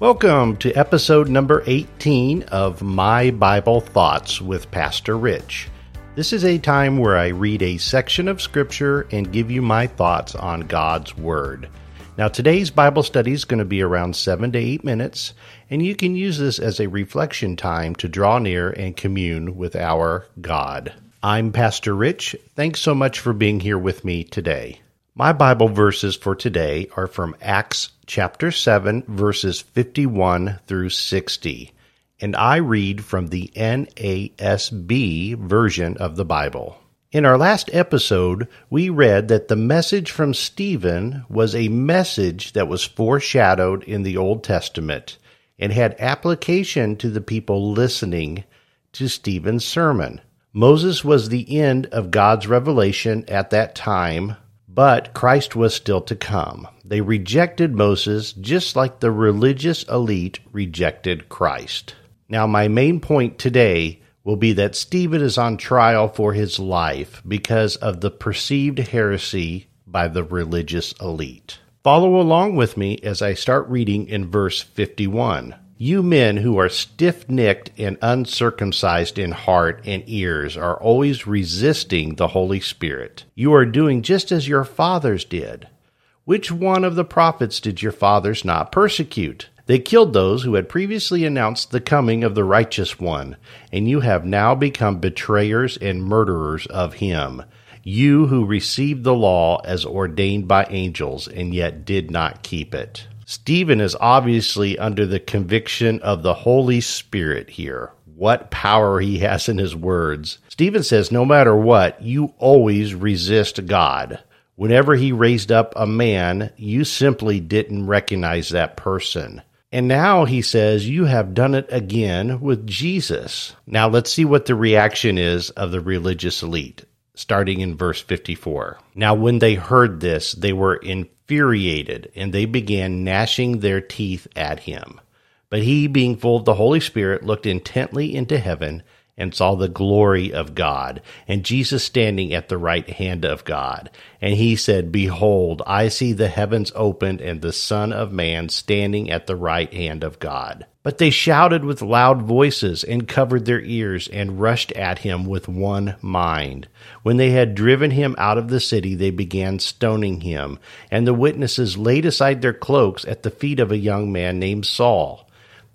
Welcome to episode number 18 of My Bible Thoughts with Pastor Rich. This is a time where I read a section of Scripture and give you my thoughts on God's Word. Now, today's Bible study is going to be around seven to eight minutes, and you can use this as a reflection time to draw near and commune with our God. I'm Pastor Rich. Thanks so much for being here with me today. My Bible verses for today are from Acts chapter 7, verses 51 through 60, and I read from the NASB version of the Bible. In our last episode, we read that the message from Stephen was a message that was foreshadowed in the Old Testament and had application to the people listening to Stephen's sermon. Moses was the end of God's revelation at that time, but Christ was still to come. They rejected Moses just like the religious elite rejected Christ. Now, my main point today will be that Stephen is on trial for his life because of the perceived heresy by the religious elite. Follow along with me as I start reading in verse 51. You men who are stiff necked and uncircumcised in heart and ears are always resisting the Holy Spirit. You are doing just as your fathers did. Which one of the prophets did your fathers not persecute? They killed those who had previously announced the coming of the righteous one, and you have now become betrayers and murderers of him. You who received the law as ordained by angels and yet did not keep it. Stephen is obviously under the conviction of the Holy Spirit here. What power he has in his words. Stephen says, no matter what, you always resist God. Whenever he raised up a man, you simply didn't recognize that person. And now he says, You have done it again with Jesus. Now let's see what the reaction is of the religious elite, starting in verse 54. Now, when they heard this, they were infuriated, and they began gnashing their teeth at him. But he, being full of the Holy Spirit, looked intently into heaven and saw the glory of God, and Jesus standing at the right hand of God. And he said, Behold, I see the heavens opened, and the Son of Man standing at the right hand of God. But they shouted with loud voices, and covered their ears, and rushed at him with one mind. When they had driven him out of the city, they began stoning him. And the witnesses laid aside their cloaks at the feet of a young man named Saul.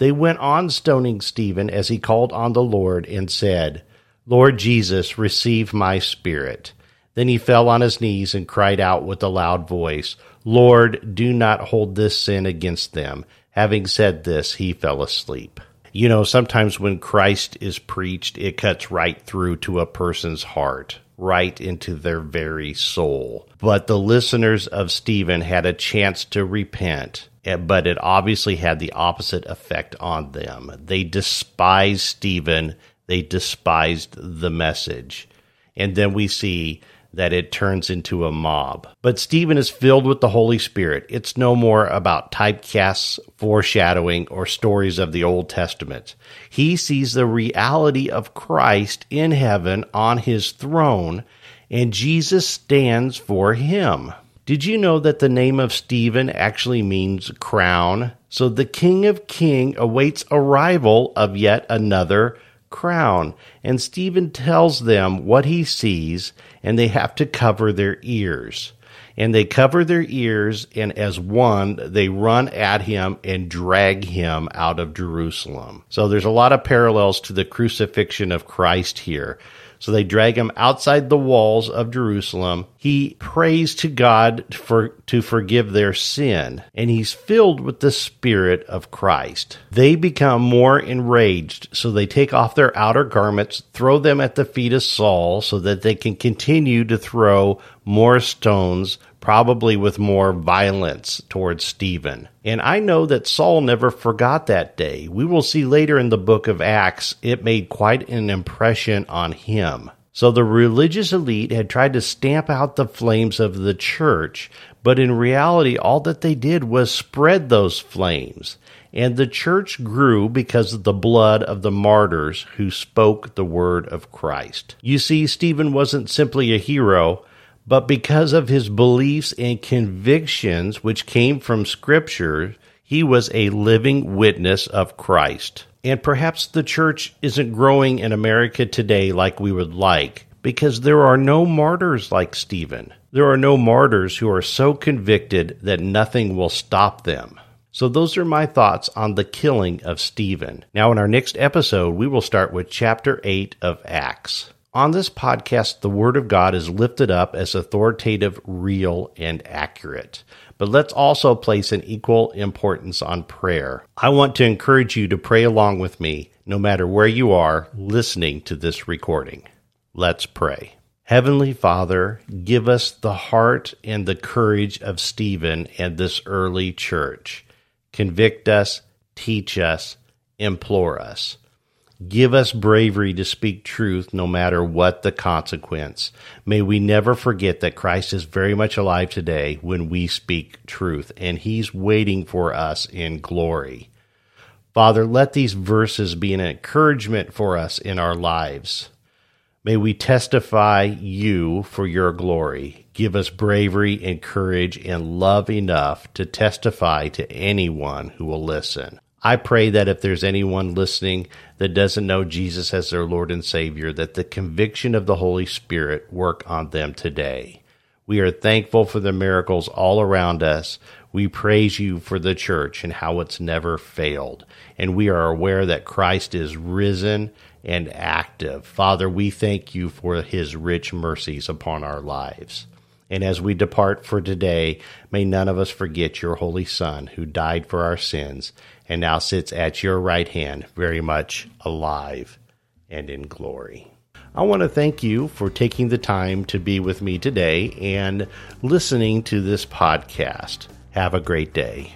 They went on stoning Stephen as he called on the Lord and said, Lord Jesus, receive my spirit. Then he fell on his knees and cried out with a loud voice, Lord, do not hold this sin against them. Having said this, he fell asleep. You know, sometimes when Christ is preached, it cuts right through to a person's heart, right into their very soul. But the listeners of Stephen had a chance to repent Eh, but it obviously had the opposite effect on them. They despised Stephen, they despised the message. And then we see that it turns into a mob. But Stephen is filled with the Holy Spirit. It's no more about typecasts, foreshadowing, or stories of the Old Testament. He sees the reality of Christ in heaven on his throne, and Jesus stands for him. Did you know that the name of Stephen actually means crown? So the King of King awaits arrival of yet another crown. And Stephen tells them what he sees, and they have to cover their ears. And they cover their ears, and as one, they run at him and drag him out of Jerusalem. So there's a lot of parallels to the crucifixion of Christ here. So they drag him outside the walls of Jerusalem. He prays to God for to forgive their sin, and he's filled with the spirit of Christ. They become more enraged, so they take off their outer garments, throw them at the feet of Saul so that they can continue to throw more stones probably with more violence towards Stephen. And I know that Saul never forgot that day. We will see later in the book of Acts, it made quite an impression on him. So the religious elite had tried to stamp out the flames of the church, but in reality, all that they did was spread those flames. And the church grew because of the blood of the martyrs who spoke the word of Christ. You see, Stephen wasn't simply a hero, but because of his beliefs and convictions, which came from Scripture, He was a living witness of Christ. And perhaps the church isn't growing in America today like we would like because there are no martyrs like Stephen. There are no martyrs who are so convicted that nothing will stop them. So, those are my thoughts on the killing of Stephen. Now, in our next episode, we will start with chapter 8 of Acts. On this podcast, the Word of God is lifted up as authoritative, real, and accurate. But let's also place an equal importance on prayer. I want to encourage you to pray along with me, no matter where you are listening to this recording. Let's pray. Heavenly Father, give us the heart and the courage of Stephen and this early church. Convict us, teach us, implore us. Give us bravery to speak truth no matter what the consequence. May we never forget that Christ is very much alive today when we speak truth, and He's waiting for us in glory. Father, let these verses be an encouragement for us in our lives. May we testify you for your glory. Give us bravery and courage and love enough to testify to anyone who will listen. I pray that if there's anyone listening that doesn't know Jesus as their Lord and Savior, that the conviction of the Holy Spirit work on them today. We are thankful for the miracles all around us. We praise you for the church and how it's never failed. And we are aware that Christ is risen and active. Father, we thank you for his rich mercies upon our lives. And as we depart for today, may none of us forget your Holy Son who died for our sins and now sits at your right hand, very much alive and in glory. I want to thank you for taking the time to be with me today and listening to this podcast. Have a great day.